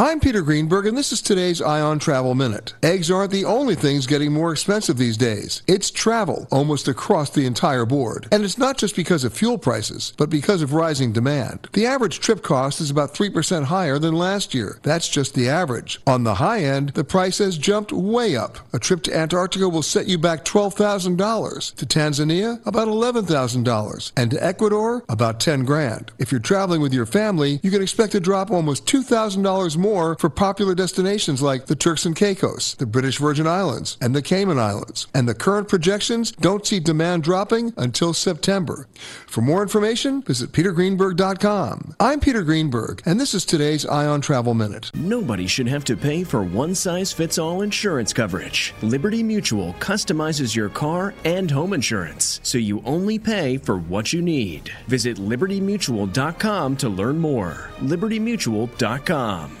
I'm Peter Greenberg, and this is today's Eye on Travel Minute. Eggs aren't the only things getting more expensive these days. It's travel, almost across the entire board. And it's not just because of fuel prices, but because of rising demand. The average trip cost is about 3% higher than last year. That's just the average. On the high end, the price has jumped way up. A trip to Antarctica will set you back $12,000. To Tanzania, about $11,000. And to Ecuador, about 10 grand. If you're traveling with your family, you can expect to drop almost $2,000 more more for popular destinations like the Turks and Caicos, the British Virgin Islands, and the Cayman Islands. And the current projections don't see demand dropping until September. For more information, visit petergreenberg.com. I'm Peter Greenberg, and this is today's Eye on Travel Minute. Nobody should have to pay for one size fits all insurance coverage. Liberty Mutual customizes your car and home insurance, so you only pay for what you need. Visit libertymutual.com to learn more. libertymutual.com.